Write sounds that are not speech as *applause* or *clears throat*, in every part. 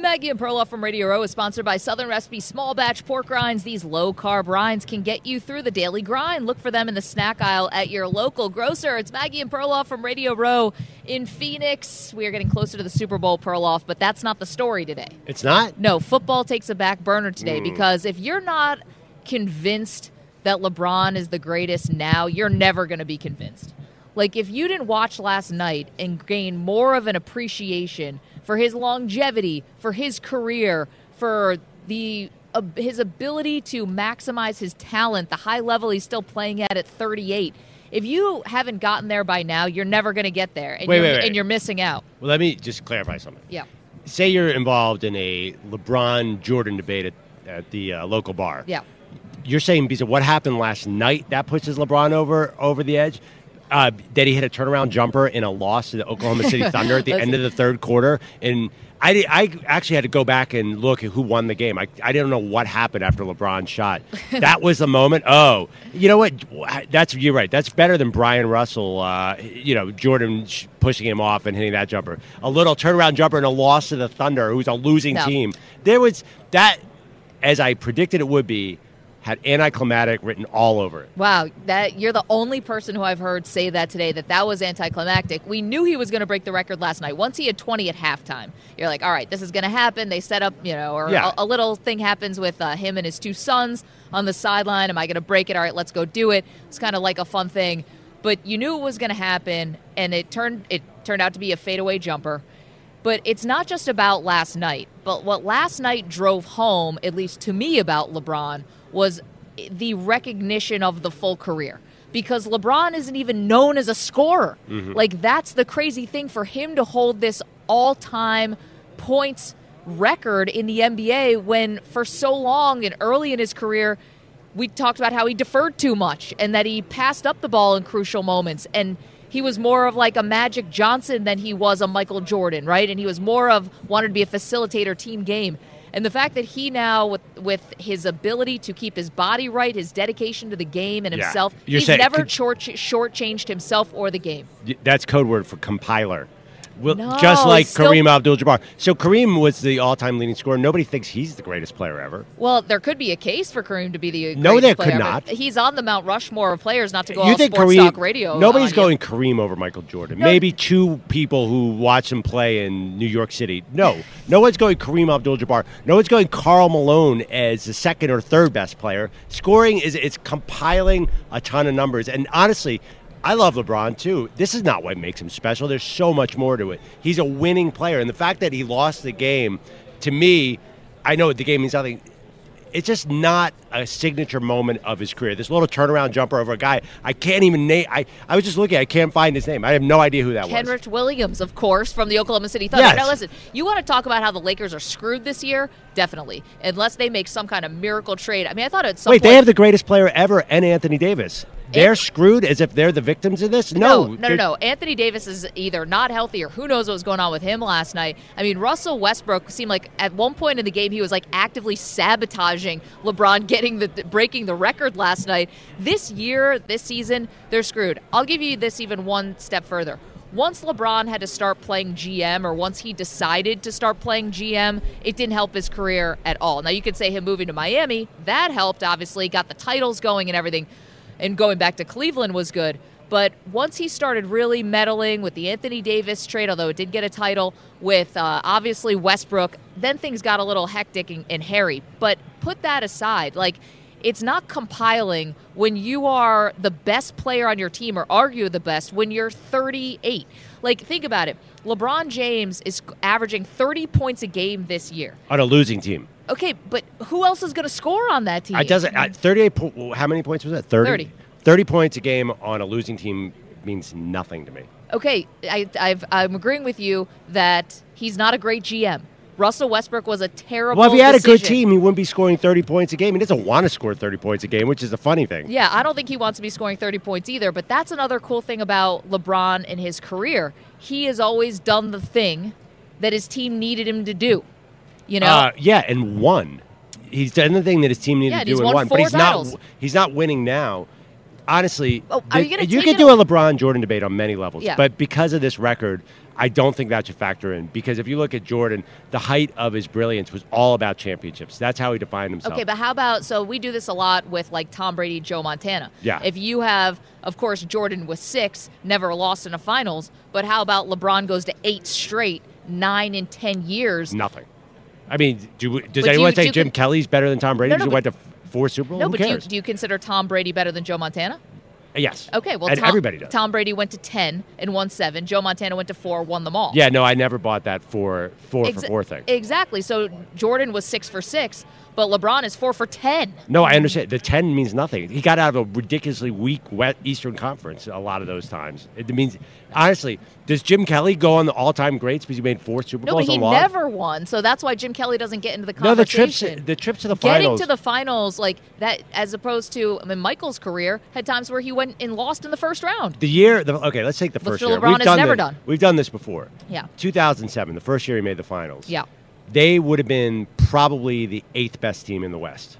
Maggie and Perloff from Radio Row is sponsored by Southern Recipe Small Batch Pork Rinds. These low carb rinds can get you through the daily grind. Look for them in the snack aisle at your local grocer. It's Maggie and Perloff from Radio Row in Phoenix. We are getting closer to the Super Bowl, Perloff, but that's not the story today. It's not? No, football takes a back burner today Mm. because if you're not convinced that LeBron is the greatest now, you're never going to be convinced. Like, if you didn't watch last night and gain more of an appreciation for his longevity, for his career, for the uh, his ability to maximize his talent, the high level he's still playing at at 38. If you haven't gotten there by now, you're never going to get there, and, Wait, you're, wait, wait. and you're missing out. Well, let me just clarify something. Yeah. Say you're involved in a LeBron Jordan debate at, at the uh, local bar. Yeah. You're saying because of what happened last night that pushes LeBron over over the edge. Uh, that he hit a turnaround jumper in a loss to the Oklahoma City *laughs* Thunder at the end of the third quarter, and I, did, I actually had to go back and look at who won the game. I, I didn't know what happened after LeBron shot. *laughs* that was the moment. Oh, you know what? That's you're right. That's better than Bryon Russell. Uh, you know, Jordan pushing him off and hitting that jumper. A little turnaround jumper and a loss to the Thunder, who's a losing No. team. There was that, as I predicted it would be, had anticlimactic written all over it. Wow, that you're the only person who I've heard say that today that that was anticlimactic. We knew he was going to break the record last night. Once he had 20 at halftime, you're like, all right, this is going to happen. They set up, you know, or Yeah. a, a little thing happens with uh, him and his two sons on the sideline. Am I going to break it? All right, let's go do it. It's kind of like a fun thing, but you knew it was going to happen, and it turned it turned out to be a fadeaway jumper. But it's not just about last night. But what last night drove home, at least to me, about LeBron was the recognition of the full career. Because LeBron isn't even known as a scorer. Mhm. Like, that's the crazy thing for him to hold this all time points record in the NBA when for so long and early in his career, we talked about how he deferred too much and that he passed up the ball in crucial moments. And he was more of like a Magic Johnson than he was a Michael Jordan, right? And he was more of wanted to be a facilitator team game. And the fact that he now, with with his ability to keep his body right, his dedication to the game and Yeah. himself, You're he's saying- never could- short shortchanged himself or the game. That's code word for compiler. Well, No, just like still- Kareem Abdul-Jabbar. So Kareem was the all-time leading scorer. Nobody thinks he's the greatest player ever. Well, there could be a case for Kareem to be the No, there could not. He's on the Mount Rushmore of players, not to go you think sports Kareem? talk radio. Nobody's you. going Kareem over Michael Jordan. No. Maybe two people who watch him play in New York City. No, *laughs* no one's going Kareem Abdul-Jabbar. No one's going Karl Malone as the second or third best player. Scoring is it's compiling a ton of numbers, and honestly. I love LeBron too. This is not what makes him special. There's so much more to it. He's a winning player, and the fact that he lost the game, to me, I know the game means nothing it's just not a signature moment of his career. This little turnaround jumper over a guy I can't even name. I, I was just looking. I can't find his name. I have no idea who that was. Kenrich Williams, of course, from the Oklahoma City Thunder. Yes. Now, listen, you want to talk about how the Lakers are screwed this year? Definitely, unless they make some kind of miracle trade. I mean, I thought at some Wait, point they have the greatest player ever and Anthony Davis. They're screwed as if they're the victims of this. No, no, no, no, no. Anthony Davis is either not healthy or who knows what was going on with him last night. I mean, Russell Westbrook seemed like at one point in the game he was like actively sabotaging LeBron getting the breaking the record last night. This year, this season, they're screwed. I'll give you this even one step further. Once LeBron had to start playing GM, or once he decided to start playing GM, it didn't help his career at all. Now, you could say him moving to Miami, that helped, obviously, got the titles going and everything and going back to Cleveland was good. But once he started really meddling with the Anthony Davis trade, although it did get a title with uh, obviously Westbrook, then things got a little hectic and, and hairy. But put that aside, like it's not compiling when you are the best player on your team or argue the best when you're 38. Like think about it. LeBron James is averaging 30 points a game this year. on a losing team. Okay, but who else is going to score on that team? It doesn't. Uh, Thirty-eight. Po- how many points was that? 30? 30. 30 points a game on a losing team means nothing to me. Okay, I, I've, I'm agreeing with you that he's not a great GM. Russell Westbrook was a terrible. Well, if he had a good team, he wouldn't be scoring 30 points a game. He doesn't want to score 30 points a game, which is a funny thing. Yeah, I don't think he wants to be scoring 30 points either, but that's another cool thing about LeBron in his career. He has always done the thing that his team needed him to do. You know? Uh, yeah, and won. He's done the thing that his team needed Yeah, to do and won but he's titles. not. He's not winning now. Honestly, Oh, the- you you could do a LeBron Jordan debate on many levels, Yeah. but because of this record, I don't think that should factor in. Because if you look at Jordan, the height of his brilliance was all about championships. That's how he defined himself. Okay, but how about so we do this a lot with like Tom Brady, Joe Montana. Yeah. If you have, of course, Jordan was six, never lost in a finals, but how about LeBron goes to eight straight, nine in ten years? Nothing. I mean, do, does But anyone do you- say do Jim con- Kelly's better than Tom Brady? No, no, he went to four Super Bowls? No, Who but do you, cares? do you consider Tom Brady better than Joe Montana? yes. Okay, well, and Tom, everybody does. Tom Brady went to ten and won seven. Joe Montana went to four, won them all. Yeah, no, I never bought that four four Exa- for four thing. Exactly. So Jordan was six for six, but LeBron is four for ten. No, I understand. The 10 means nothing. He got out of a ridiculously weak wet Eastern Conference a lot of those times. It means, honestly, does Jim Kelly go on the all time greats because he made four Super No, Bowls but he never won. So that's why Jim Kelly doesn't get into the conversation. No, the trips, the trips to the Getting finals. Getting to the finals, like that, as opposed to I mean, Michael's career, had times where he went and lost in the first round. the year, the, okay, let's take the first year. LeBron We've has done never this, done. We've done this before. Yeah. 2007, the first year he made the finals. Yeah. They would have been probably the eighth best team in the West.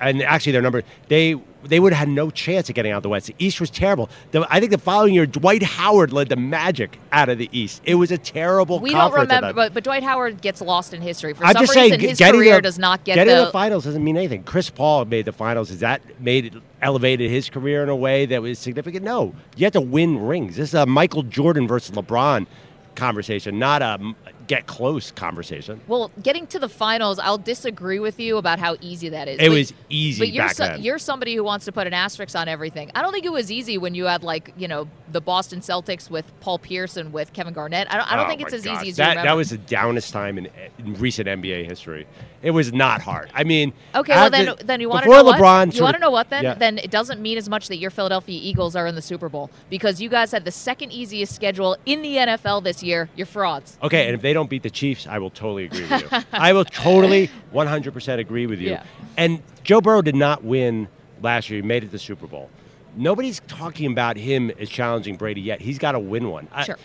And actually, their number they they would have had no chance of getting out of the West. The East was terrible. The, I think the following year, Dwight Howard led the Magic out of the East. It was a terrible. We don't remember, but, but Dwight Howard gets lost in history for I'm some just reason. saying, his getting career the, does not get getting the, the finals doesn't mean anything. Chris Paul made the finals. Is that made it, elevated his career in a way that was significant? No, you have to win rings. This is a Michael Jordan versus LeBron conversation, not a get close conversation. Well, getting to the finals, I'll disagree with you about how easy that is. It But- was easy But you're back so- you're somebody who wants to put an asterisk on everything. I don't think it was easy when you had like you know the Boston Celtics with Paul Pierce and with Kevin Garnett. I don't, I don't Oh think it's as gosh. easy as that. you remember. That was the downest time in, in recent NBA history. It was not hard. I mean, Okay, well then, then you want to know what? You want to know what then? Yeah. Then it doesn't mean as much that your Philadelphia Eagles are in the Super Bowl because you guys had the second easiest schedule in the NFL this year. You're frauds. Okay, and if they don't beat the Chiefs, I will totally agree with you. I will totally 100% agree with you. Yeah. And Joe Burrow did not win last year. He made it to the Super Bowl. Nobody's talking about him as challenging Brady yet. He's got to win one. I- Sure.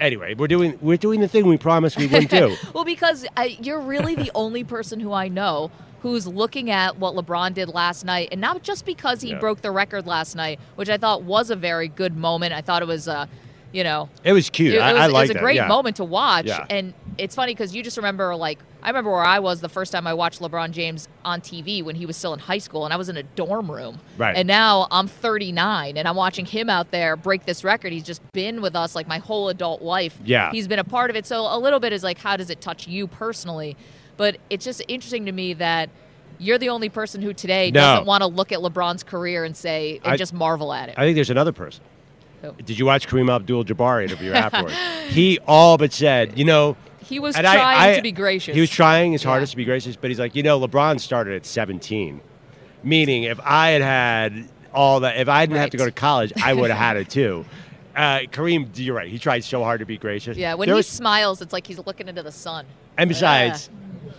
anyway, we're doing we're doing the thing we promised we wouldn't do. *laughs* Well, because uh, you're really the only person who I know who's looking at what LeBron did last night, and not just because he Yeah. broke the record last night, which I thought was a very good moment. I thought it was, uh, you know, It was cute. It, it was, I it like was a that. great yeah. moment to watch, Yeah. and it's funny because you just remember like I remember where I was the first time I watched LeBron James on TV when he was still in high school, and I was in a dorm room. Right. And now I'm 39, and I'm watching him out there break this record. He's just been with us like my whole adult life. Yeah. He's been a part of it. So a little bit is like, how does it touch you personally? But it's just interesting to me that. You're the only person who today No. doesn't want to look at LeBron's career and say and I- just marvel at it. I think there's another person. Who? Did you watch Kareem Abdul-Jabbar interview afterwards? *laughs* he all but said, you know, he was trying I- I- to be gracious. He was trying his Yeah. hardest to be gracious, but he's like, you know, LeBron started at 17. Meaning, if I had had all that, if I didn't have to go to college, I would have had it *laughs* too. Uh, Kareem, you're right. He tried so hard to be gracious. Yeah, when There he was- smiles, it's like he's looking into the sun. and besides,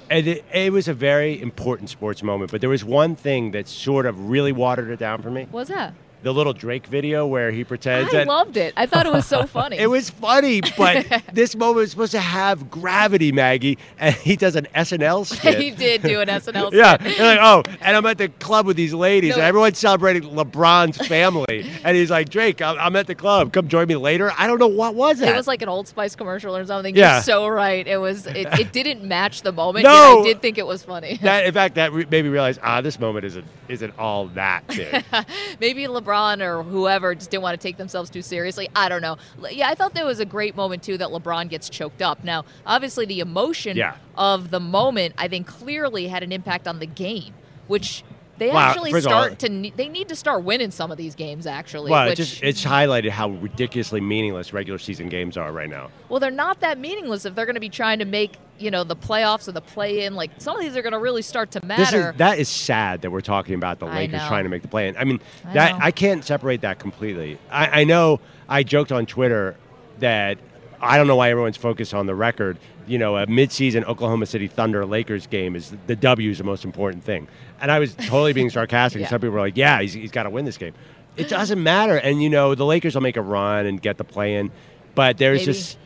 and it, it was a very important sports moment. But there was one thing that sort of really watered it down for me: What's that? The little Drake video where he pretends I loved it. I thought it was so *laughs* funny. It was funny, but *laughs* this moment was supposed to have gravity, Maggie, and he does an SNL *laughs* skit. he did do an SNL. Yeah, skit. You're like, oh, and I'm at the club with these ladies, No. and everyone's celebrating LeBron's family, and he's like, Drake, I'm, I'm at the club. Come join me later. I don't know what was that. It was like an Old Spice commercial or something. Yeah. You're so right. It was. It, it didn't match the moment. No. I did think it was funny. that. In fact, that re- made me realize, ah, this moment isn't isn't all that big. Maybe LeBron LeBron or whoever just didn't want to take themselves too seriously. I don't know. Yeah, I thought there was a great moment too that LeBron gets choked up. Now, obviously, the emotion Yeah. of the moment, I think, clearly had an impact on the game, which. They Well, actually of all- start to. ne- They need to start winning some of these games. Actually, Well, which, just it's highlighted how ridiculously meaningless regular season games are right now. Well, they're not that meaningless if they're going to be trying to make you know the playoffs or the play-in. Like some of these are going to really start to This matter. is that is sad that we're talking about the Lakers trying to make the play in. I mean, I that know. I can't separate that completely. I, I know I joked on Twitter that I don't know why everyone's focused on the record. You know, a midseason Oklahoma City Thunder Lakers game is the W is the most important thing. And I was totally being *laughs* sarcastic. and Yeah. Some people were like, "Yeah, he's, he's got to win this game." It doesn't matter. And you know, the Lakers will make a run and get the play in, but there's Maybe. just.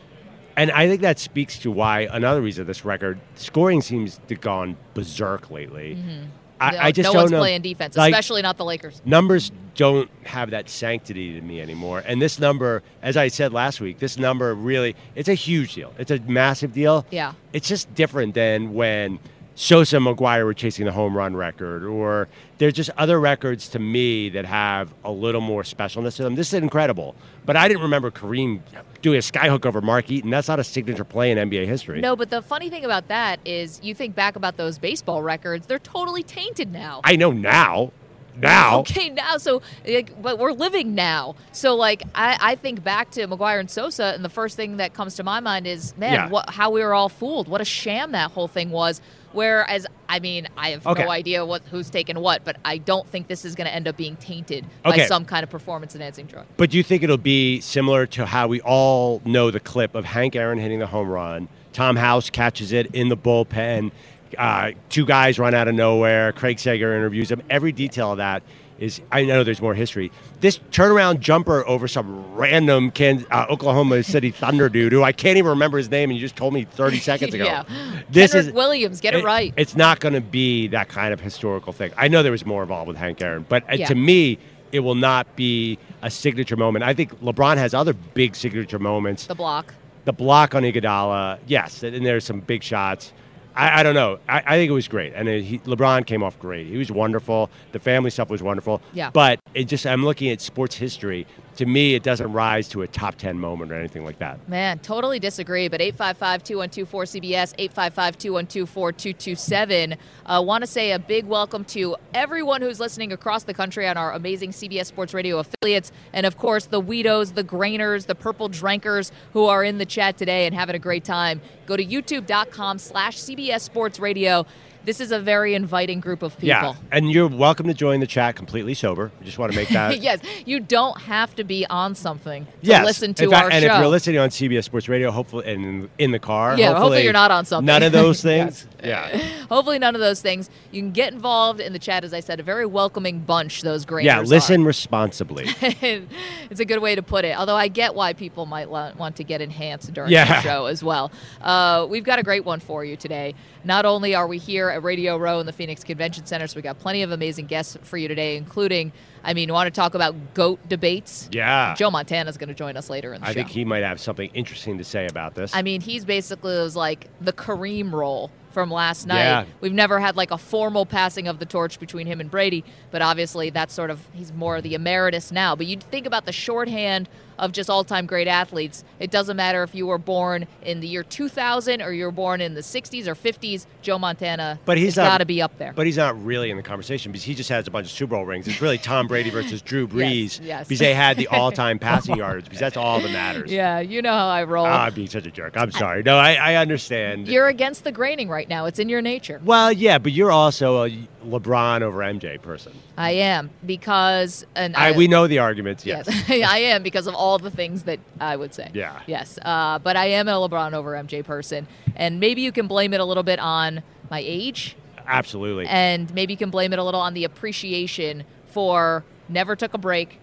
And I think that speaks to why another reason this record scoring seems to have gone berserk lately. Mm-hmm. I, No- I just no don't one's know. playing defense, Like, especially not the Lakers. numbers don't have that sanctity to me anymore. And this number, as I said last week, this number really it's a huge deal. It's a massive deal. Yeah. It's just different than when Sosa and McGwire were chasing the home run record, or there's just other records to me that have a little more specialness to them. This is incredible. But I didn't remember Kareem doing a skyhook over Mark Eaton. That's not a signature play in NBA history. No, but the funny thing about that is you think back about those baseball records, they're totally tainted now. I know now. Now. Okay, now so like, but we're living now. So like I, I think back to McGwire and Sosa, and the first thing that comes to my mind is man, Yeah. what, how we were all fooled. What a sham that whole thing was. Whereas I mean, I have Okay. no idea what who's taken what, but I don't think this is going to end up being tainted Okay. by some kind of performance enhancing drug. But do you think it'll be similar to how we all know the clip of Hank Aaron hitting the home run? Tom House catches it in the bullpen. Uh, two guys run out of nowhere. Craig Sager interviews him. Every detail of that is, I know there's more history. This turnaround jumper over some random Kan uh, Oklahoma City Thunder dude who I can't even remember his name, and you just told me 30 *laughs* seconds ago. yeah, This Kendrick is Williams, get it, right. It's not going to be that kind of historical thing. I know there was more involved with Hank Aaron, but uh, Yeah. to me, it will not be a signature moment. I think LeBron has other big signature moments. the block. The block on Iguodala, yes, and there's some big shots. I, I don't know. I, I think it was great, and he, LeBron came off great. He was wonderful. The family stuff was wonderful. Yeah. But it just, I'm looking at sports history. To me, it doesn't rise to a top ten moment or anything like that. Man, totally disagree. But 855 212 4CBS, 855 212 4227. Uh, Want to say a big welcome to everyone who's listening across the country on our amazing CBS Sports Radio affiliates. And of course, the Weedos, the Grainers, the Purple Drankers who are in the chat today and having a great time. Go to youtube.com slash CBS Sports Radio. This is a very inviting group of people. Yeah, and you're welcome to join the chat completely sober. We just want to make that. *laughs* yes, you don't have to be on something to Yes. listen to fact, our and show. if you're listening on CBS Sports Radio, hopefully, and in, in the car, Yeah, hopefully you're not on something. None of those *laughs* things. Yeah, *laughs* Hopefully, none of those things. You can get involved in the chat, as I said, a very welcoming bunch. Those Grainers. yeah. are. Listen responsibly. it's a good way to put it. Although I get why people might want to get enhanced during Yeah. the show as well. Uh, we've got a great one for you today. Not only are we here at Radio Row in the Phoenix Convention Center, so we got plenty of amazing guests for you today, including, I mean, want to talk about goat debates? Yeah. Joe Montana's going to join us later in the I show. I think he might have something interesting to say about this. I mean, he's basically was like the Kareem role from last night. Yeah. We've never had like a formal passing of the torch between him and Brady, but obviously that's sort of he's more the emeritus now. But you think about the shorthand of just all-time great athletes. It doesn't matter if you were born in the year 2000 or you were born in the 60s or 50s. Joe Montana, but he's has got to be up there. But he's not really in the conversation because he just has a bunch of Super Bowl rings. It's really Tom *laughs* Brady versus Drew Brees yes. because they had the *laughs* all-time passing yards because that's all that matters. yeah, you know how I roll. Ah, I'm being such a jerk. I'm sorry. No, I, I understand. You're against the graining right now. It's in your nature. well, yeah, but you're also a LeBron over MJ person. I am because and I, we know the arguments. Yes. Yes, *laughs* I am because of all the things that I would say. Yeah. Yes, uh, but I am a LeBron over MJ person, and maybe you can blame it a little bit on my age, Absolutely. and maybe you can blame it a little on the appreciation for never took a break,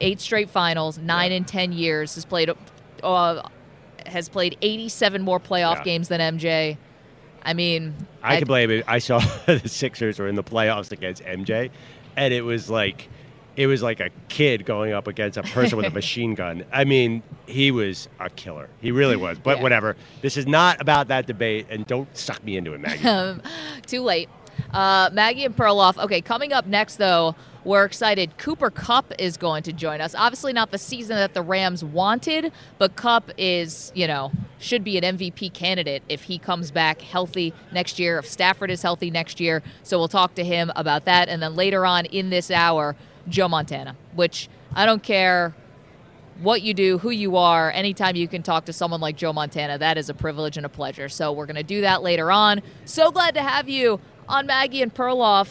eight straight finals, nine in ten years, has played, uh, has played eighty-seven more playoff Yeah. games than MJ. I mean, I can blame it. I saw *laughs* the Sixers were in the playoffs against MJ, and it was like, it was like a kid going up against a person with a *laughs* machine gun. I mean, he was a killer. He really was. But Yeah. whatever. This is not about that debate, and don't suck me into it, Maggie. um, *laughs* too late. Uh, Maggie and Perloff. Okay, coming up next, though, we're excited. Cooper Kupp is going to join us. Obviously, not the season that the Rams wanted, but Kupp is, you know, should be an MVP candidate if he comes back healthy next year, if Stafford is healthy next year. So we'll talk to him about that. And then later on in this hour, Joe Montana, which I don't care what you do, who you are, anytime you can talk to someone like Joe Montana, that is a privilege and a pleasure. So we're going to do that later on. So glad to have you on Maggie and Perloff.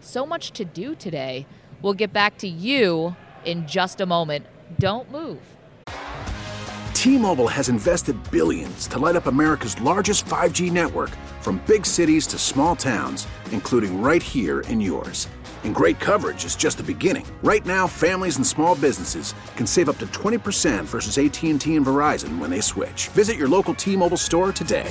So much to do today. We'll get back to you in just a moment. Don't move. T-Mobile has invested billions to light up America's largest 5G network from big cities to small towns, including right here in yours. And great coverage is just the beginning. Right now, families and small businesses can save up to 20% versus AT&T and Verizon when they switch. Visit your local T-Mobile store today.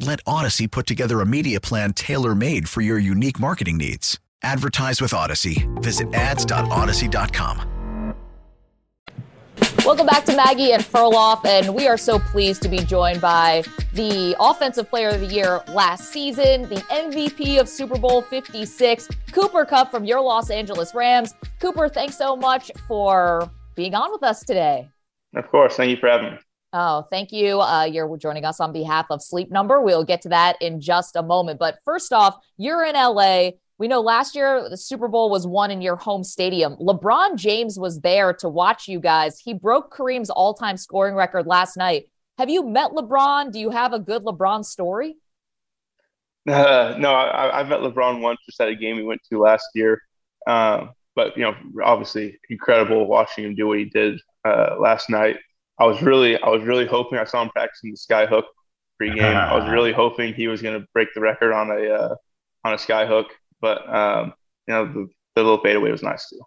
Let Audacy put together a media plan tailor made for your unique marketing needs. Advertise with Audacy. Visit ads.audacy.com. Welcome back to Maggie and Perloff, and we are so pleased to be joined by the Offensive Player of the Year last season, the MVP of Super Bowl 56, Cooper Kupp from your Los Angeles Rams. Cooper, thanks so much for being on with us today. Of course. Thank you for having me. Oh, thank you. Uh, you're joining us on behalf of Sleep Number. We'll get to that in just a moment. But first off, you're in LA. We know last year the Super Bowl was won in your home stadium. LeBron James was there to watch you guys. He broke Kareem's all time scoring record last night. Have you met LeBron? Do you have a good LeBron story? Uh, *laughs* no, I, I, met LeBron once just at a game we went to last year. Um, but you know, obviously incredible watching him do what he did uh, last night. I was really, I was really hoping I saw him practicing the sky hook pregame. I was really hoping he was going to break the record on a uh, on a sky hook, but um, you know, the, the little fadeaway was nice too.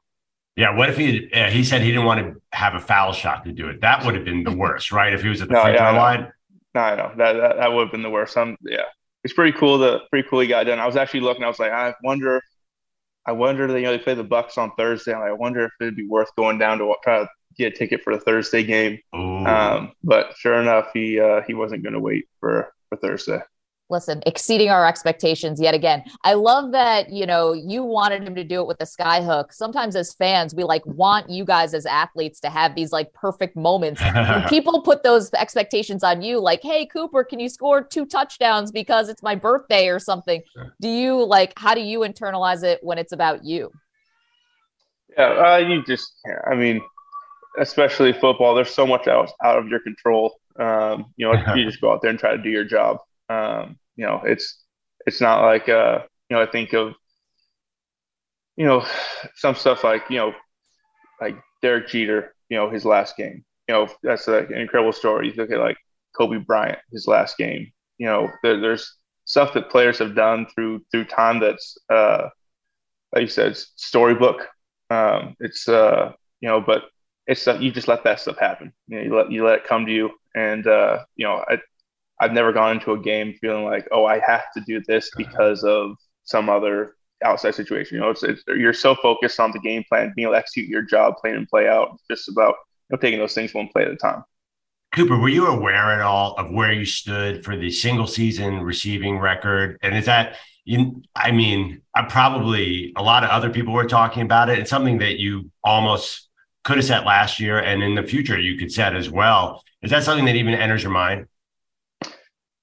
Yeah, what if he uh, he said he didn't want to have a foul shot to do it? That would have been the worst, right? If he was at the no, free yeah, throw line. No, I know that, that that would have been the worst. Um, yeah, it's pretty cool. The pretty cool he got done. I was actually looking. I was like, I wonder I wonder, you know, they play the Bucks on Thursday. I wonder if it'd be worth going down to try to get a ticket for the Thursday game. Um, but sure enough, he uh, he wasn't going to wait for for Thursday listen, exceeding our expectations yet again. I love that, you know, you wanted him to do it with the sky hook. Sometimes as fans, we like want you guys as athletes to have these like perfect moments. *laughs* people put those expectations on you, like, hey, Cooper, can you score two touchdowns because it's my birthday or something? Do you like, how do you internalize it when it's about you? Yeah, uh, you just, I mean, especially football, there's so much out, out of your control. Um, you know, *laughs* you just go out there and try to do your job. Um, you know, it's it's not like uh, you know, I think of you know some stuff like you know like Derek Jeter, you know, his last game. You know, that's like an incredible story. You look at like Kobe Bryant, his last game. You know, there, there's stuff that players have done through through time that's uh, like you said, storybook. Um, it's uh, you know, but it's you just let that stuff happen. You know, you let you let it come to you, and uh, you know, I, I've never gone into a game feeling like, oh, I have to do this because of some other outside situation. You know, it's, it's, you're so focused on the game plan, being able to execute your job, play and play out. Just about you know, taking those things one play at a time. Cooper, were you aware at all of where you stood for the single season receiving record? And is that you? I mean, I probably a lot of other people were talking about it. It's something that you almost could have set last year, and in the future you could set as well. Is that something that even enters your mind?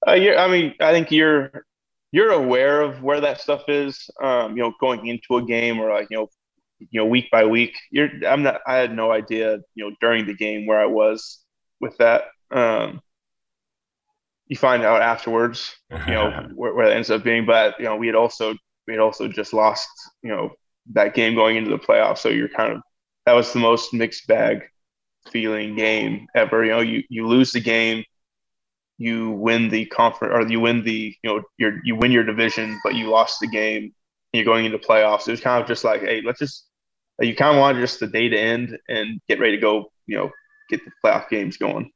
Uh, I mean, I think you're you're aware of where that stuff is. Um, you know, going into a game or like you know, you know, week by week. You're I'm not. I had no idea. You know, during the game where I was with that. Um, you find out afterwards. You know *laughs* where, where that ends up being. But you know, we had also we had also just lost. You know, that game going into the playoffs. So you're kind of that was the most mixed bag feeling game ever. You know, you you lose the game you win the conference or you win the you know your you win your division, but you lost the game. You're going into playoffs. It was kind of just like, hey, let's just you kind of want just the day to end and get ready to go. You know, get the playoff games going.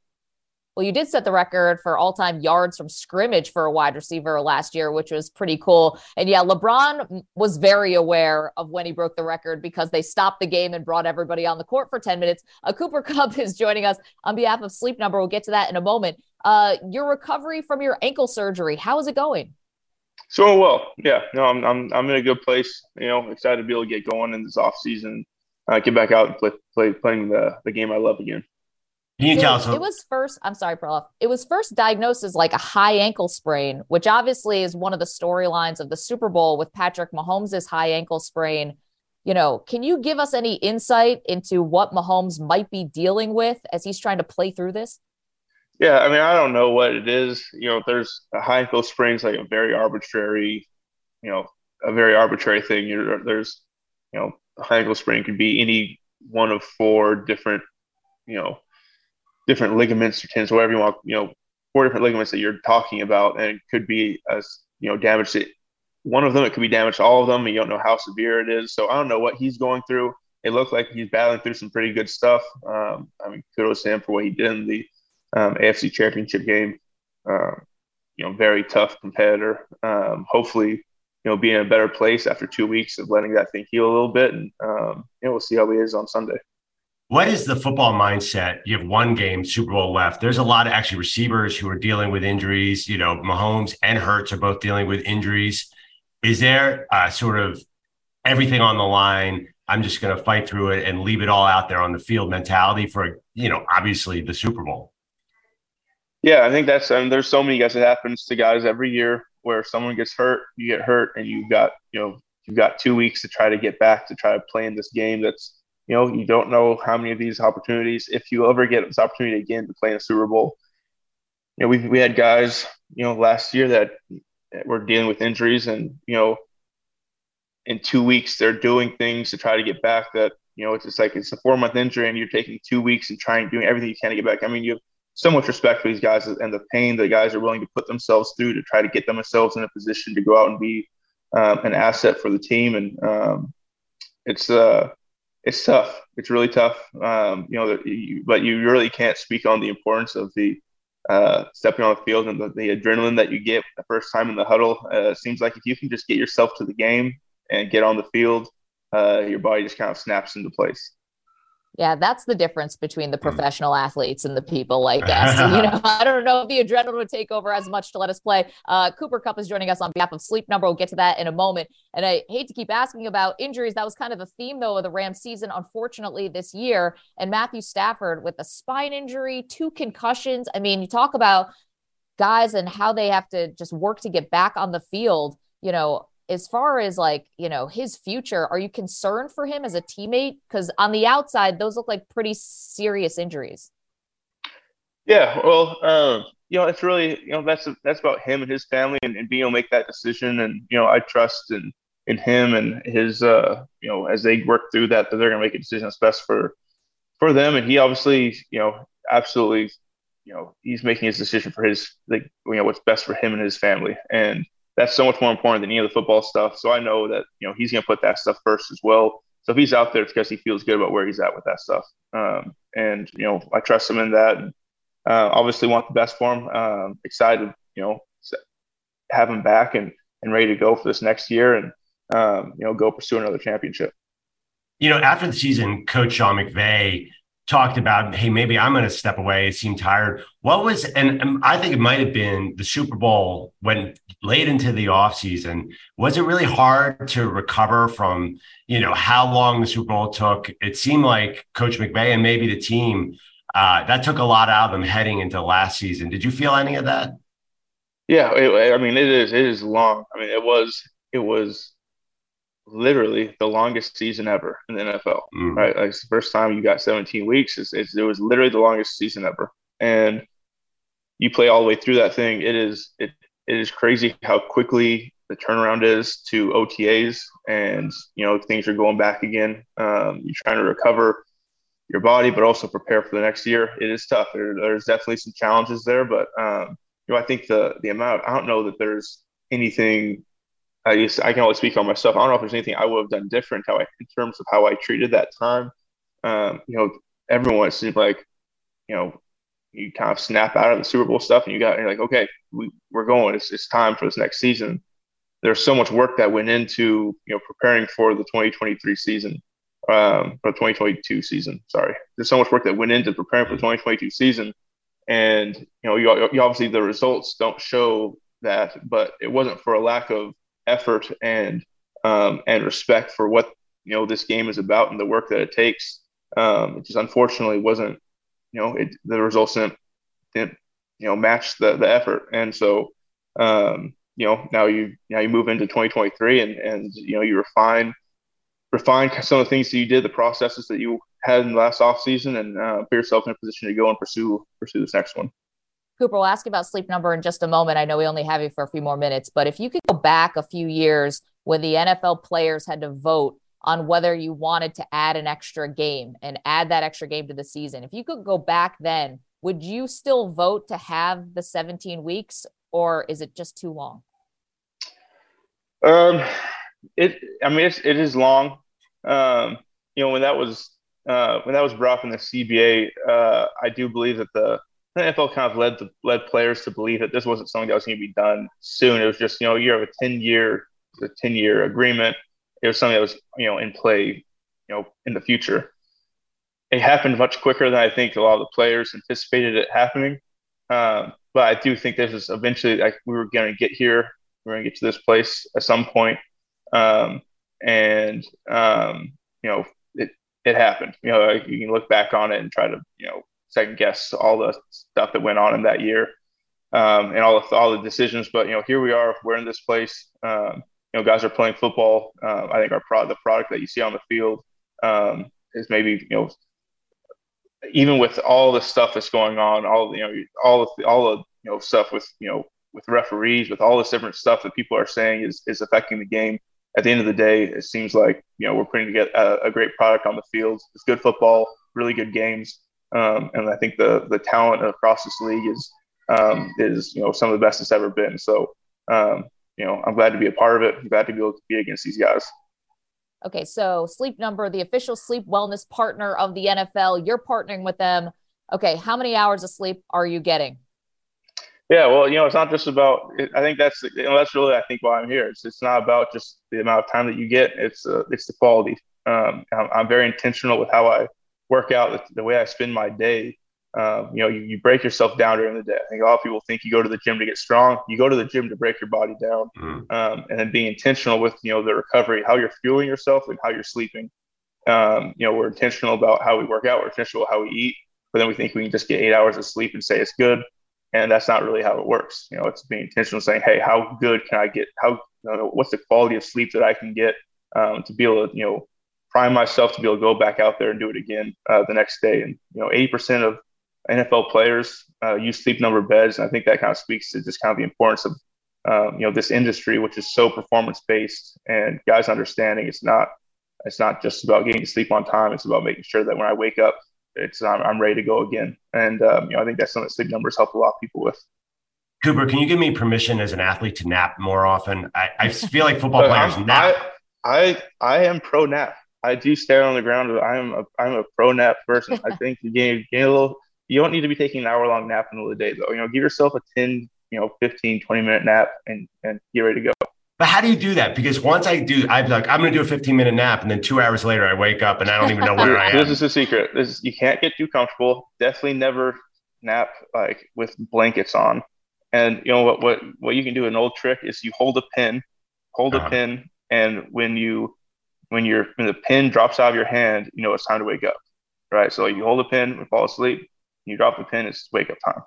Well, you did set the record for all time yards from scrimmage for a wide receiver last year, which was pretty cool. And yeah, LeBron was very aware of when he broke the record because they stopped the game and brought everybody on the court for 10 minutes. Uh, Cooper *laughs* Kupp is joining us on behalf of Sleep Number. We'll get to that in a moment. Uh, your recovery from your ankle surgery, how is it going? So well, yeah. No, I'm I'm I'm in a good place. You know, excited to be able to get going in this off season, uh, get back out and play, play playing the the game I love again. Can you tell us? It was first. I'm sorry, Perloff. It was first diagnosed as like a high ankle sprain, which obviously is one of the storylines of the Super Bowl with Patrick Mahomes' high ankle sprain. You know, can you give us any insight into what Mahomes might be dealing with as he's trying to play through this? Yeah, I mean, I don't know what it is. You know, there's a high ankle sprain is like a very arbitrary, you know, a very arbitrary thing. You're, there's, you know, a high ankle sprain could be any one of four different, you know, different ligaments or tendons, whatever you want, you know, four different ligaments that you're talking about, and it could be as you know, damage to one of them. It could be damage to all of them. And you don't know how severe it is. So I don't know what he's going through. It looked like he's battling through some pretty good stuff. Um, I mean, kudos to him for what he did in the um, AFC Championship game. Um, you know, very tough competitor. Um, hopefully, you know, be in a better place after two weeks of letting that thing heal a little bit, and um, you know, we'll see how he is on Sunday. What is the football mindset? You have one game, Super Bowl left. There's a lot of actually receivers who are dealing with injuries. You know, Mahomes and Hurts are both dealing with injuries. Is there sort of everything on the line? I'm just going to fight through it and leave it all out there on the field mentality for, you know, obviously the Super Bowl. Yeah, I think that's, I mean, there's so many guys that happens to guys every year where someone gets hurt, you get hurt, and you've got, you know, you've got two weeks to try to get back to try to play in this game that's you know, you don't know how many of these opportunities, if you ever get this opportunity again to play in a Super Bowl. You know, we we had guys, you know, last year that were dealing with injuries, and you know, in two weeks they're doing things to try to get back. That you know, it's just like it's a four month injury, and you're taking two weeks and trying doing everything you can to get back. I mean, you have so much respect for these guys and the pain the guys are willing to put themselves through to try to get themselves in a position to go out and be um, an asset for the team. And um, it's uh, it's tough. It's really tough. Um, you know, you, but you really can't speak on the importance of the uh, stepping on the field and the, the, adrenaline that you get the first time in the huddle. Uh, it seems like if you can just get yourself to the game and get on the field, uh, your body just kind of snaps into place. Yeah, that's the difference between the hmm. professional athletes and the people like *laughs* us. you know, I don't know if the adrenaline would take over as much to let us play. Uh, Cooper Kupp is joining us on behalf of Sleep Number. We'll get to that in a moment. And I hate to keep asking about injuries. That was kind of a theme, though, of the Rams season, unfortunately, this year. And Matthew Stafford with a spine injury, two concussions. I mean, you talk about guys and how they have to just work to get back on the field. You know, as far as like you know his future are you concerned for him as a teammate? Because on the outside those look like pretty serious injuries. Yeah well um, you know it's really you know that's that's about him and his family and, and being able to make that decision and you know i trust in in him and his uh you know as they work through that that they're to make a decision that's best for for them. And he obviously you know absolutely you know he's making his decision for his like you know what's best for him and his family. And that's so much more important than any of the football stuff. So I know that you know he's going to put that stuff first as well. So if he's out there, it's because he feels good about where he's at with that stuff. Um, and you know, I trust him in that. Uh, obviously, want the best for him. Um, excited, you know, have him back and and ready to go for this next year, and um, you know, go pursue another championship. You know, after the season, Coach Sean McVay talked about, hey, maybe I'm going to step away. It seemed tired. What was, and I think it might have been the Super Bowl when late into the offseason. Was it really hard to recover from, you know, how long the Super Bowl took? It seemed like Coach McVay and maybe the team, uh, that took a lot out of them heading into last season. Did you feel any of that? Yeah, it, I mean, it is, it is long. I mean, it was, it was literally the longest season ever in the NFL, mm. right? Like it's the first time you got 17 weeks. It's, it's, it was literally the longest season ever. And you play all the way through that thing. It is, it, it is crazy how quickly the turnaround is to OTAs and, you know, things are going back again. Um, you're trying to recover your body, but also prepare for the next year. It is tough. There, there's definitely some challenges there, but, um, you know, I think the the amount I don't know that there's anything. I guess I can only speak on myself. I don't know if there's anything I would have done different how I in terms of how I treated that time. Um, you know, everyone seemed like, you know, you kind of snap out of the Super Bowl stuff and you got you're like, okay, we, we're going. It's it's time for this next season. There's so much work that went into you know preparing for the 2023 season, um, or 2022 season. Sorry, there's so much work that went into preparing for the 2022 season, and you know you, you obviously the results don't show that, but it wasn't for a lack of effort and um, and respect for what you know this game is about and the work that it takes. Um, it just unfortunately wasn't, you know, it, the results didn't, didn't, you know, match the the effort, and so um, you know now you now you move into 2023 and and you know you refine refine some of the things that you did, the processes that you had in the last off season, and uh, put yourself in a position to go and pursue pursue this next one. Cooper, we'll ask you about sleep number in just a moment. I know we only have you for a few more minutes, but if you could go back a few years when the NFL players had to vote on whether you wanted to add an extra game and add that extra game to the season, if you could go back then, would you still vote to have the 17 weeks or is it just too long? Um, it, I mean, it's, it is long. Um, you know, when that was, uh, when that was brought up in the CBA, uh, I do believe that the the NFL kind of led the, led players to believe that this wasn't something that was going to be done soon. It was just you know you have a ten year a ten year agreement. It was something that was you know in play you know in the future. It happened much quicker than I think a lot of the players anticipated it happening. Um, but I do think this is eventually like we were going to get here. We are going to get to this place at some point. Um, and um, you know it it happened. You know you can look back on it and try to you know second guess all the stuff that went on in that year um, and all the all the decisions. But you know, here we are. We're in this place. Um, you know, guys are playing football. Um, I think our pro- the product that you see on the field um, is maybe you know, even with all the stuff that's going on, all you know, all the all the you know stuff with you know with referees, with all this different stuff that people are saying is is affecting the game. At the end of the day, it seems like you know we're putting together a, a great product on the field. It's good football, really good games. Um, and I think the the talent across this league is um, is you know some of the best it's ever been. So um, you know I'm glad to be a part of it. I'm glad to be able to be against these guys. Okay, so Sleep Number, the official sleep wellness partner of the NFL, you're partnering with them. Okay, how many hours of sleep are you getting? Yeah, well, you know, it's not just about. I think that's you know that's really I think why I'm here. It's it's not about just the amount of time that you get. It's uh, it's the quality. Um, I'm, I'm very intentional with how I work out, the, way I spend my day, um, you know, you, you, break yourself down during the day. I think a lot of people think you go to the gym to get strong. You go to the gym to break your body down, mm. um, and then being intentional with you know the recovery, how you're fueling yourself, and how you're sleeping. Um, you know, we're intentional about how we work out. We're intentional about how we eat, but then we think we can just get eight hours of sleep and say it's good, and that's not really how it works. You know, it's being intentional, saying, hey, how good can I get? How you know, what's the quality of sleep that I can get um, to be able to you know prime myself to be able to go back out there and do it again uh, the next day. And you know, 80% of NFL players uh, use sleep number beds, and I think that kind of speaks to just kind of the importance of um, you know this industry, which is so performance based, and guys understanding it's not it's not just about getting to sleep on time. It's about making sure that when I wake up, it's I'm, I'm ready to go again. And um, you know, I think that's something that sleep numbers help a lot of people with. Cooper, can you give me permission as an athlete to nap more often? I, I feel like football players nap. I, I I am pro nap. I do stare on the ground. I'm a I'm a pro nap person. I *laughs* think you gain, gain a little. You don't need to be taking an hour long nap in the middle of the day though. You know, give yourself a 10, you know, 15, 20 minute nap and and get ready to go. But how do you do that? Because once I do, I'm like, I'm going to do a 15 minute nap, and then two hours later, I wake up and I don't even know where I *laughs* am. This is the secret. This is, you can't get too comfortable. Definitely never nap like with blankets on. And you know what? What what you can do? An old trick is you hold a pin, hold uh-huh. a pin, and when you when you're when the pin drops out of your hand, you know it's time to wake up, right? So you hold the pin and fall asleep. You drop the pin, it's wake up time.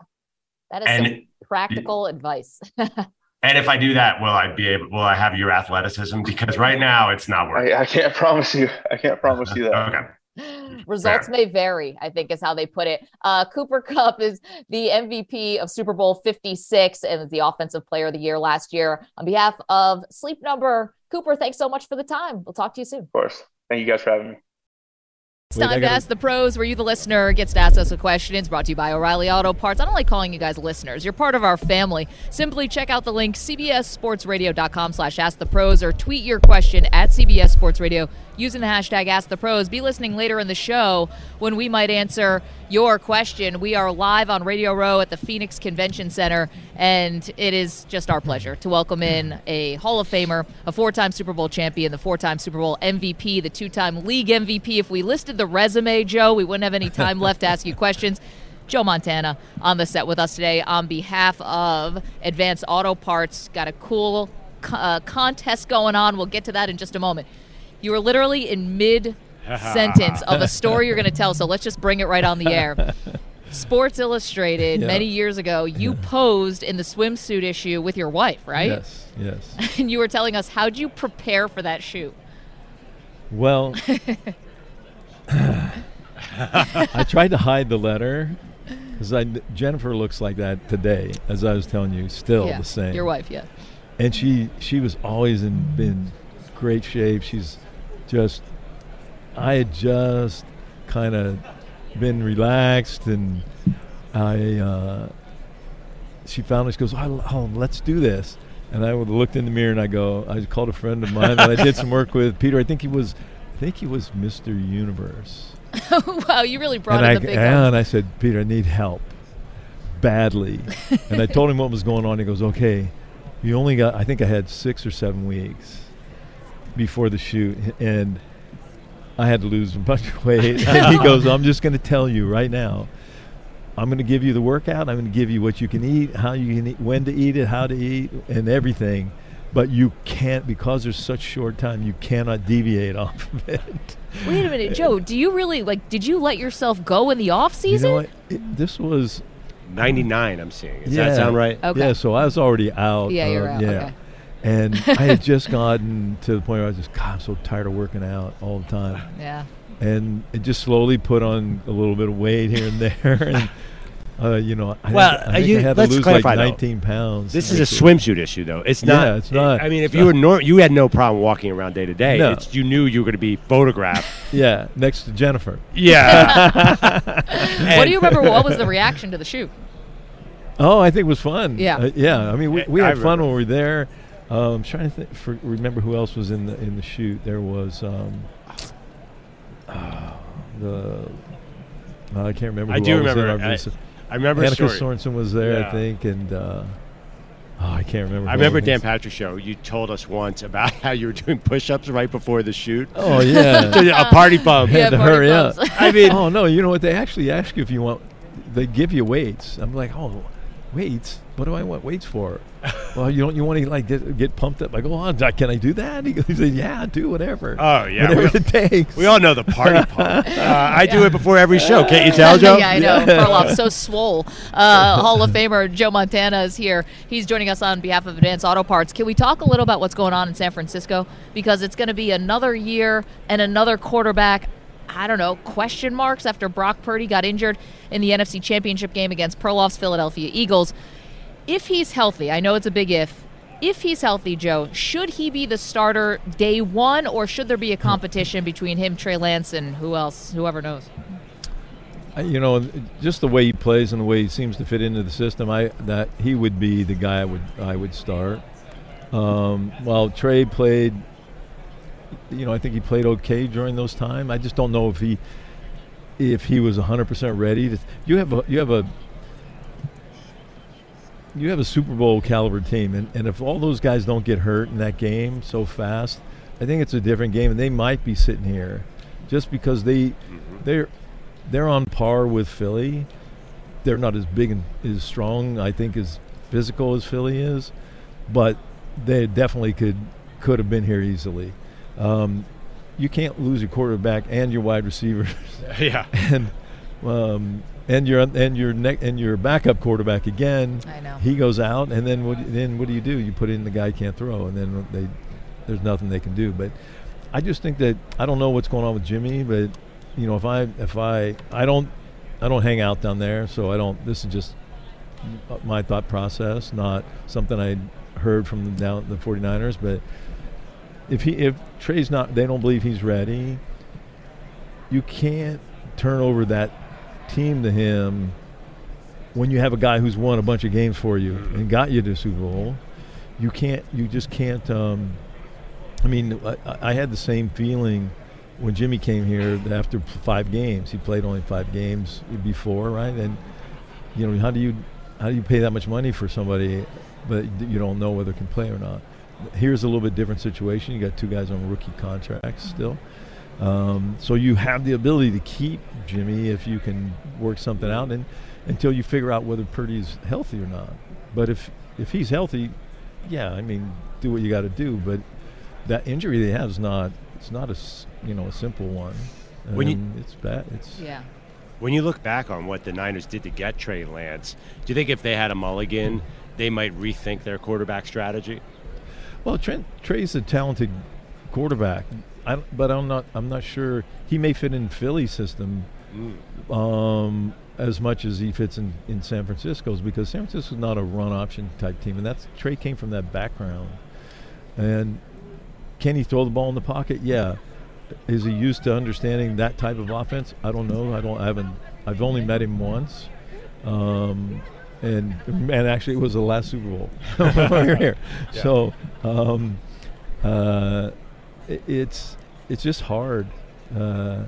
That is and, practical advice. *laughs* and if I do that, will I be able? Will I have your athleticism? Because right now it's not working. I, I can't *laughs* promise you. I can't promise you that. okay. *laughs* Results Fair. may vary, I think is how they put it. Uh, Cooper Kupp is the MVP of Super Bowl 56 and the Offensive Player of the Year last year. On behalf of Sleep Number, Cooper, thanks so much for the time. We'll talk to you soon. Of course. Thank you guys for having me. It's time to ask the pros where you, the listener, gets to ask us a question. It's brought to you by O'Reilly Auto Parts. I don't like calling you guys listeners. You're part of our family. Simply check out the link, cbssportsradio.com slash ask the pros, or tweet your question at CBS Sports Radio using the hashtag Ask the Pros. Be listening later in the show when we might answer your question. We are live on Radio Row at the Phoenix Convention Center, and it is just our pleasure to welcome in a Hall of Famer, a four time Super Bowl champion, the four time Super Bowl MVP, the two time league MVP. If we listed the resume, Joe, we wouldn't have any time left to ask you questions. Joe Montana on the set with us today on behalf of Advanced Auto Parts. Got a cool uh, contest going on. We'll get to that in just a moment. You were literally in mid *laughs* sentence of a story you're going to tell, so let's just bring it right on the air. *laughs* Sports Illustrated, Yeah. many years ago, you posed in the swimsuit issue with your wife, right? Yes, yes. *laughs* And you were telling us how'd you prepare for that shoot? Well, I tried to hide the letter because Jennifer looks like that today, as I was telling you, still yeah, the same. Your wife, yeah. and she she was always in in great shape. She's just I had just kind of been relaxed, and I uh, she found it. She goes, oh, oh, let's do this. And I looked in the mirror and I go, I called a friend of mine that I did some work with, Peter. I think he was, I think he was Mr. Universe. *laughs* wow, you really brought and in I, the big and I said, Peter, I need help badly. and I told him what was going on. He goes, okay, you only got, I think I had six or seven weeks before the shoot. And I had to lose a bunch of weight. *laughs* and he goes, I'm just going to tell you right now. I'm going to give you the workout. I'm going to give you what you can eat, how you can eat, when to eat it, how to eat, and everything. But you can't, because there's such short time, you cannot deviate *laughs* off of it. Wait a minute, Joe. Do you really like? Did you let yourself go in the off You season? know what? It, this was 99, I'm seeing. Does yeah, that sound right? Okay. Yeah, so I was already out. Yeah, you're uh, out, Yeah. okay. And *laughs* I had just gotten to the point where I was just, God, I'm so tired of working out all the time. yeah. And it just slowly put on a little bit of weight here and *laughs* there. and, uh, you know, I, Well, think, I, uh, think you- I had to let's lose clarify, like though. 19 pounds. This is a swimsuit issue, though. It's not. Yeah, not. it's not. I mean, if It's you were not. nor- you had no problem walking around day to day. No. It's you knew you were going to be photographed. *laughs* Yeah, next to Jennifer. yeah. what do you remember? What was the reaction to the shoot? Oh, I think it was fun. Yeah. Uh, yeah. I mean, we, I- we I had fun remember. when we were there. Um, I'm trying to think, for, remember who else was in the in the shoot. There was um, uh, the uh, I can't remember. I who do all was in remember. our I. I remember. Annika story. Sorensen was there, Yeah. I think, and uh, oh, I can't remember. I remember Dan was- Patrick show. You told us once about *laughs* how you were doing push-ups right before the shoot. Oh yeah. *laughs* a party pump. Yeah, had to party hurry up. *laughs* I mean, oh no, you know what? They actually ask you if you want. They give you weights. I'm like, oh, weights. What do I want weights for? well, you don't. You want to like get, get pumped up? I go, oh, can I do that? He goes, said, *laughs* yeah, do whatever. Oh, yeah, whatever we- it takes. we all know the party *laughs* pump. Uh, I do it before every show. Can't you *laughs* tell, Joe? yeah, I know. Perloff, so swole. Uh, Hall of Famer Joe Montana is here. He's joining us on behalf of Advanced Auto Parts. Can we talk a little about what's going on in San Francisco? Because it's going to be another year and another quarterback. I don't know, question marks after Brock Purdy got injured in the NFC Championship game against Perloff's Philadelphia Eagles. If he's healthy, I know it's a big if. If he's healthy, Joe, should he be the starter day one, or should there be a competition between him, Trey Lance, and who else? Whoever knows. You know, just the way he plays and the way he seems to fit into the system, I that he would be the guy I would I would start. Um, while Trey played, you know, I think he played okay during those time. I just don't know if he if he was 100% ready. To, you have a you have a you have a Super Bowl caliber team, and, and if all those guys don't get hurt in that game so fast, I think it's a different game, and they might be sitting here just because they mm-hmm. they're they're on par with Philly. They're not as big and as strong, I think, as physical as Philly is, but they definitely could could have been here easily. Um, you can't lose your quarterback and your wide receivers, *laughs* yeah. and um, and your and your neck and your backup quarterback again. I know. He goes out, and then what? Then what do you do? You put in the guy who can't throw, and then they there's nothing they can do. But I just think that I don't know what's going on with Jimmy, but you know if I if I I don't I don't hang out down there, so I don't. This is just my thought process, not something I heard from the down the 49ers. But if he if Trey's not, they don't believe he's ready. you can't turn over that team to him when you have a guy who's won a bunch of games for you Mm-hmm. and got you to Super Bowl. You can't. You just can't. Um, I mean, I, I had the same feeling when Jimmy came here after five games. He played only five games before, right? And you know, how do you how do you pay that much money for somebody, but you don't know whether can play or not? Here's a little bit different situation. You got two guys on rookie contracts still. Um, so you have the ability to keep Jimmy if you can work something out, and until you figure out whether Purdy's healthy or not. But if if he's healthy, yeah, I mean, do what you got to do. But that injury they have is not it's not a s- you know a simple one. When you- it's bad. It's Yeah. When you look back on what the Niners did to get Trey Lance, do you think if they had a mulligan, they might rethink their quarterback strategy? Well, Trent, Trey's a talented quarterback, I, but I'm not. I'm not sure he may fit in Philly's system um, as much as he fits in, in San Francisco's because San Francisco's not a run option type team, and that's Trey came from that background. And can he throw the ball in the pocket? Yeah. Is he used to understanding that type of offense? I don't know. I don't. I haven't. I've only met him once. Um, and and actually it was the last Super Bowl we *laughs* here. *laughs* Yeah. So um, uh, it, it's it's just hard uh,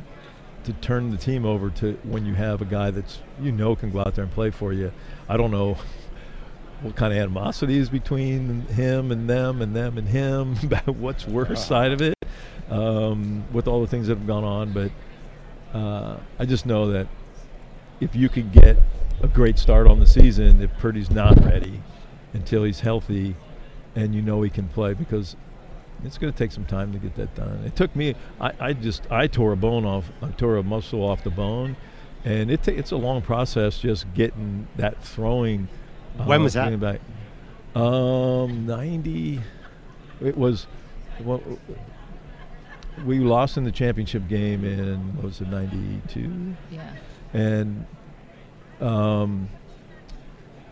to turn the team over to when you have a guy that's you know can go out there and play for you. I don't know *laughs* what kind of animosity is between him and them and them and him. about What's worse side of it um, with all the things that have gone on, but uh, I just know that if you could get a great start on the season, if Purdy's not ready until he's healthy, and you know he can play, because it's going to take some time to get that done. It took me. I, I just I tore a bone off. I tore a muscle off the bone, and it ta- it's a long process just getting that throwing. uh, When was that? Back. Um, ninety. It was. Well, we lost in the championship game in what was it ninety two, Yeah. And um,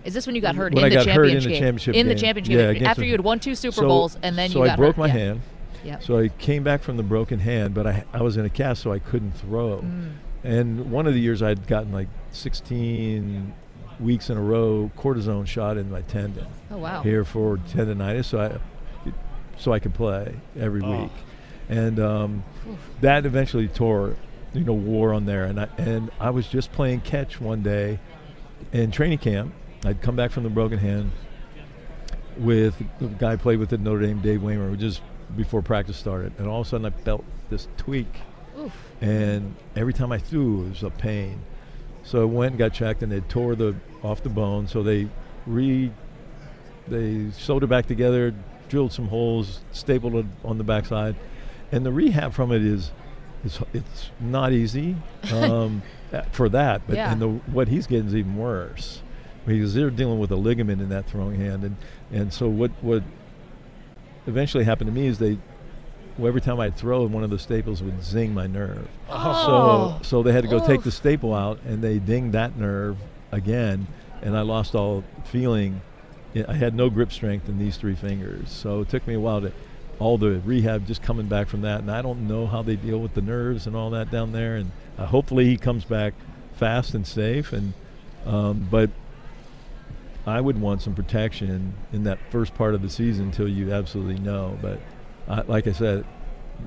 Is this when you got hurt in I the got hurt in championship the game? championship in the championship Yeah, game, after you had won two Super so- Bowls and then so you I broke hurt. my yeah. hand. Yep. So I came back from the broken hand, but I I was in a cast, so I couldn't throw. Mm. And one of the years I'd gotten like 16 weeks in a row cortisone shot in my tendon. Oh, wow. Here for tendonitis, so I so I could play every Oh. week, and um, that eventually tore, you know, wore on there. And I and I was just playing catch one day in training camp. I'd come back from the broken hand with the guy I played with at Notre Dame, Dave Waymer, just before practice started, and all of a sudden I felt this tweak, Oof. and every time I threw, it was a pain. So I went and got checked, and they tore the off the bone. So they re they sewed it back together, drilled some holes, stapled it on the backside, and the rehab from it is is it's not easy um, *laughs* for that. But Yeah. and the what he's getting is even worse because they're dealing with a ligament in that throwing hand, and and so what what eventually happened to me is they. well, Every time I'd throw, one of the staples would zing my nerve. Oh. So, so they had to go take the staple out, and they dinged that nerve again, and I lost all feeling. I- I had no grip strength in these three fingers, so it took me a while to all the rehab just coming back from that, and I don't know how they deal with the nerves and all that down there. And uh, hopefully he comes back fast and safe. And um, but I would want some protection in that first part of the season until you absolutely know. But uh, like I said,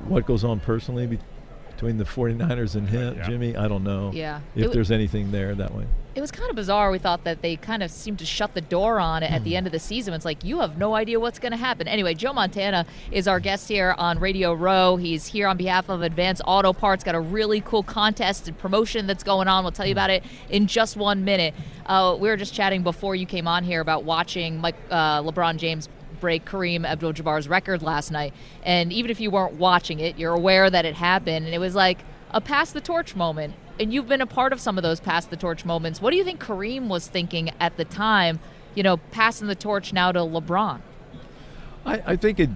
what goes on personally between the 49ers and him, Yeah. Jimmy, I don't know. Yeah. If w- there's anything there that way. It was kind of bizarre. We thought that they kind of seemed to shut the door on it at the end of the season. It's like you have no idea what's going to happen. Anyway, Joe Montana is our guest here on Radio Row. He's here on behalf of Advanced Auto Parts. Got a really cool contest and promotion that's going on. We'll tell you about it in just one minute. Uh, we were just chatting before you came on here about watching Mike uh, LeBron James break Kareem Abdul-Jabbar's record last night. And even if you weren't watching it, you're aware that it happened. And it was like a pass the torch moment. And you've been a part of some of those pass the torch moments. What do you think Kareem was thinking at the time, you know, passing the torch now to LeBron? I, I think it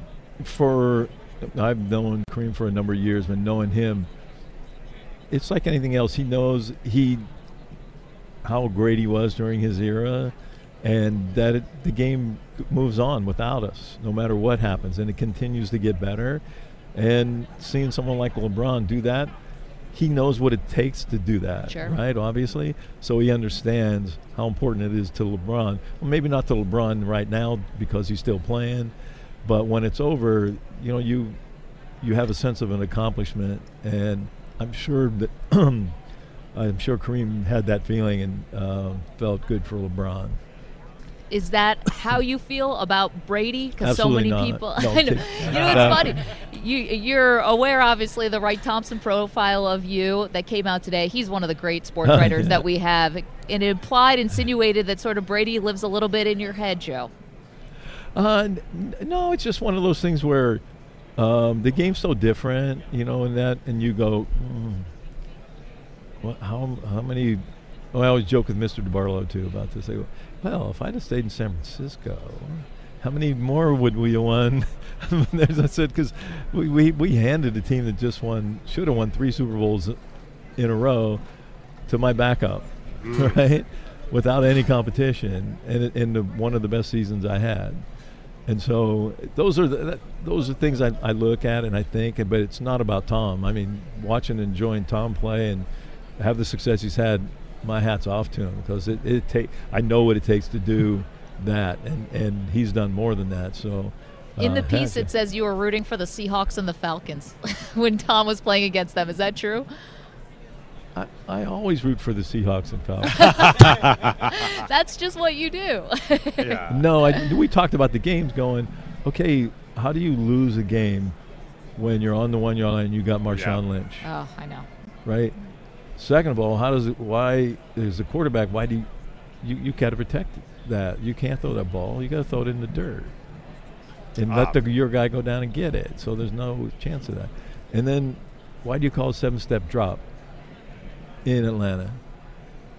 for I've known Kareem for a number of years, but knowing him, it's like anything else. He knows he how great he was during his era, and that it, the game moves on without us, no matter what happens, and it continues to get better. And seeing someone like LeBron do that, he knows what it takes to do that, Sure. right? Obviously, so he understands how important it is to LeBron. Well, maybe not to LeBron right now because he's still playing, but when it's over, you know, you you have a sense of an accomplishment, and I'm sure that *clears throat* I'm sure Kareem had that feeling and uh, felt good for LeBron. Is that how you feel about Brady? Because so many not. people. No, *laughs* I know. You know, it's funny. You you're aware, obviously, the Wright Thompson profile of you that came out today. He's one of the great sports *laughs* writers Yeah. that we have, and it implied, insinuated that sort of Brady lives a little bit in your head, Joe. Uh, no, it's just one of those things where um, the game's so different, you know, and that, and you go, mm, what, how how many? Well, I always joke with Mr. DeBartolo too about this. Go, well, if I'd have stayed in San Francisco, how many more would we have won? *laughs* There's, I said because we, we we handed a team that just won should have won three Super Bowls in a row to my backup, mm. *laughs* right? Without any competition, and it- in the, one of the best seasons I had. And so those are the, that, those are things I, I look at and I think, but it's not about Tom. I mean, watching and enjoying Tom play and have the success he's had, my hat's off to him because it, it take I know what it takes to do that, and, and he's done more than that. So In the uh, piece, it says you were rooting for the Seahawks and the Falcons *laughs* when Tom was playing against them. Is that true? I, I always root for the Seahawks and Falcons. *laughs* *laughs* That's just what you do. yeah. No, I, we talked about the games going, okay, how do you lose a game when you're on the one yard line and you got Marshawn Lynch, oh, I know. right? Second of all, how does it, why, as a quarterback, why do you, you, you got to protect that? You can't throw that ball. You got to throw it in the dirt and let the, ah. your guy go down and get it. So there's no chance of that. And then why do you call a seven step drop in Atlanta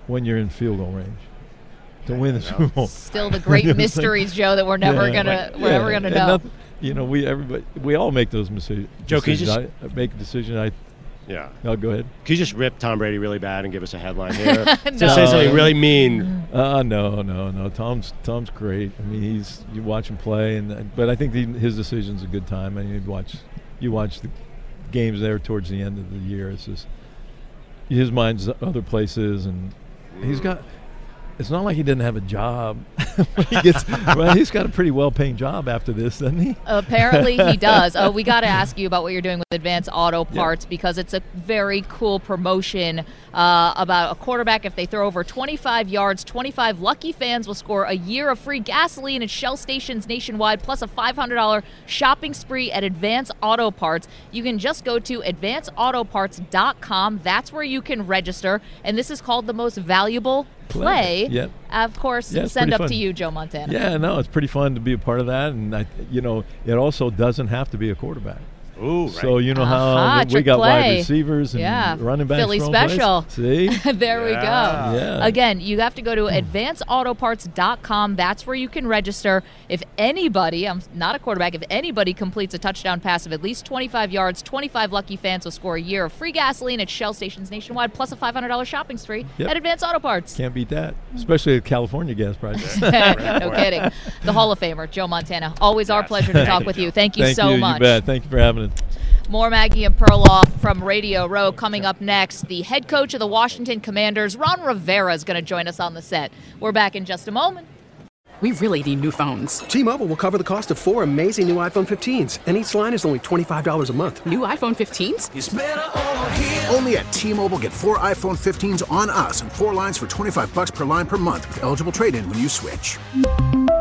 when you're in field goal range? To win the Super Bowl. Still the *laughs* great You know what I'm mysteries. Joe, that we're never Yeah. gonna we're Yeah. never gonna know. nothing- you know, we everybody we all make those mistakes. Joe, can you just- I I make a decision. I Yeah. I'll go ahead. Could you just rip Tom Brady really bad and give us a headline here? *laughs* No. Just say something really mean. Uh, no, no, no. Tom's Tom's great. I mean, he's you watch him play, and but I think the, his decision's a good time. I mean, you watch you watch the games there towards the end of the year. It's just his mind's other places, and he's got. It's not like he didn't have a job. *laughs* he gets, well, he's got a pretty well-paying job after this, doesn't he? Apparently he *laughs* does. Oh, we got to ask you about what you're doing with Advanced Auto Parts because it's a very cool promotion uh, about a quarterback. If they throw over 25 yards, 25 lucky fans will score a year of free gasoline at Shell stations nationwide, plus a $500 shopping spree at Advanced Auto Parts. You can just go to advancedautoparts.com. That's where you can register, and this is called the most valuable play. Yep. Of course, Yeah, send up fun. to you, Joe Montana. Yeah, no, it's pretty fun to be a part of that, and I, you know, it also doesn't have to be a quarterback. Ooh, right. So you know how Aha, we trick got wide receivers and Yeah. running backs. Philly for all special. See, *laughs* there we go. Yeah. Again, you have to go to advancedautoparts.com. That's where you can register. If anybody, I'm not a quarterback, if anybody completes a touchdown pass of at least 25 yards, 25 lucky fans will score a year of free gasoline at Shell stations nationwide, plus a $500 shopping spree Yep. at Advanced Auto Parts. can't beat that, especially at California gas prices. *laughs* *laughs* no kidding. The Hall of Famer, Joe Montana. Always our pleasure to talk with you. Thank you Thank so you, much. You bet. Thank you for having us. More Maggie and Perloff from Radio Row coming up next. The head coach of the Washington Commanders, Ron Rivera, is going to join us on the set. We're back in just a moment. We really need new phones. T-Mobile will cover the cost of four amazing new iPhone 15s, and each line is only $25 a month. New iPhone 15s? Only at T-Mobile get four iPhone 15s on us and four lines for 25 bucks per line per month with eligible trade-in when you switch.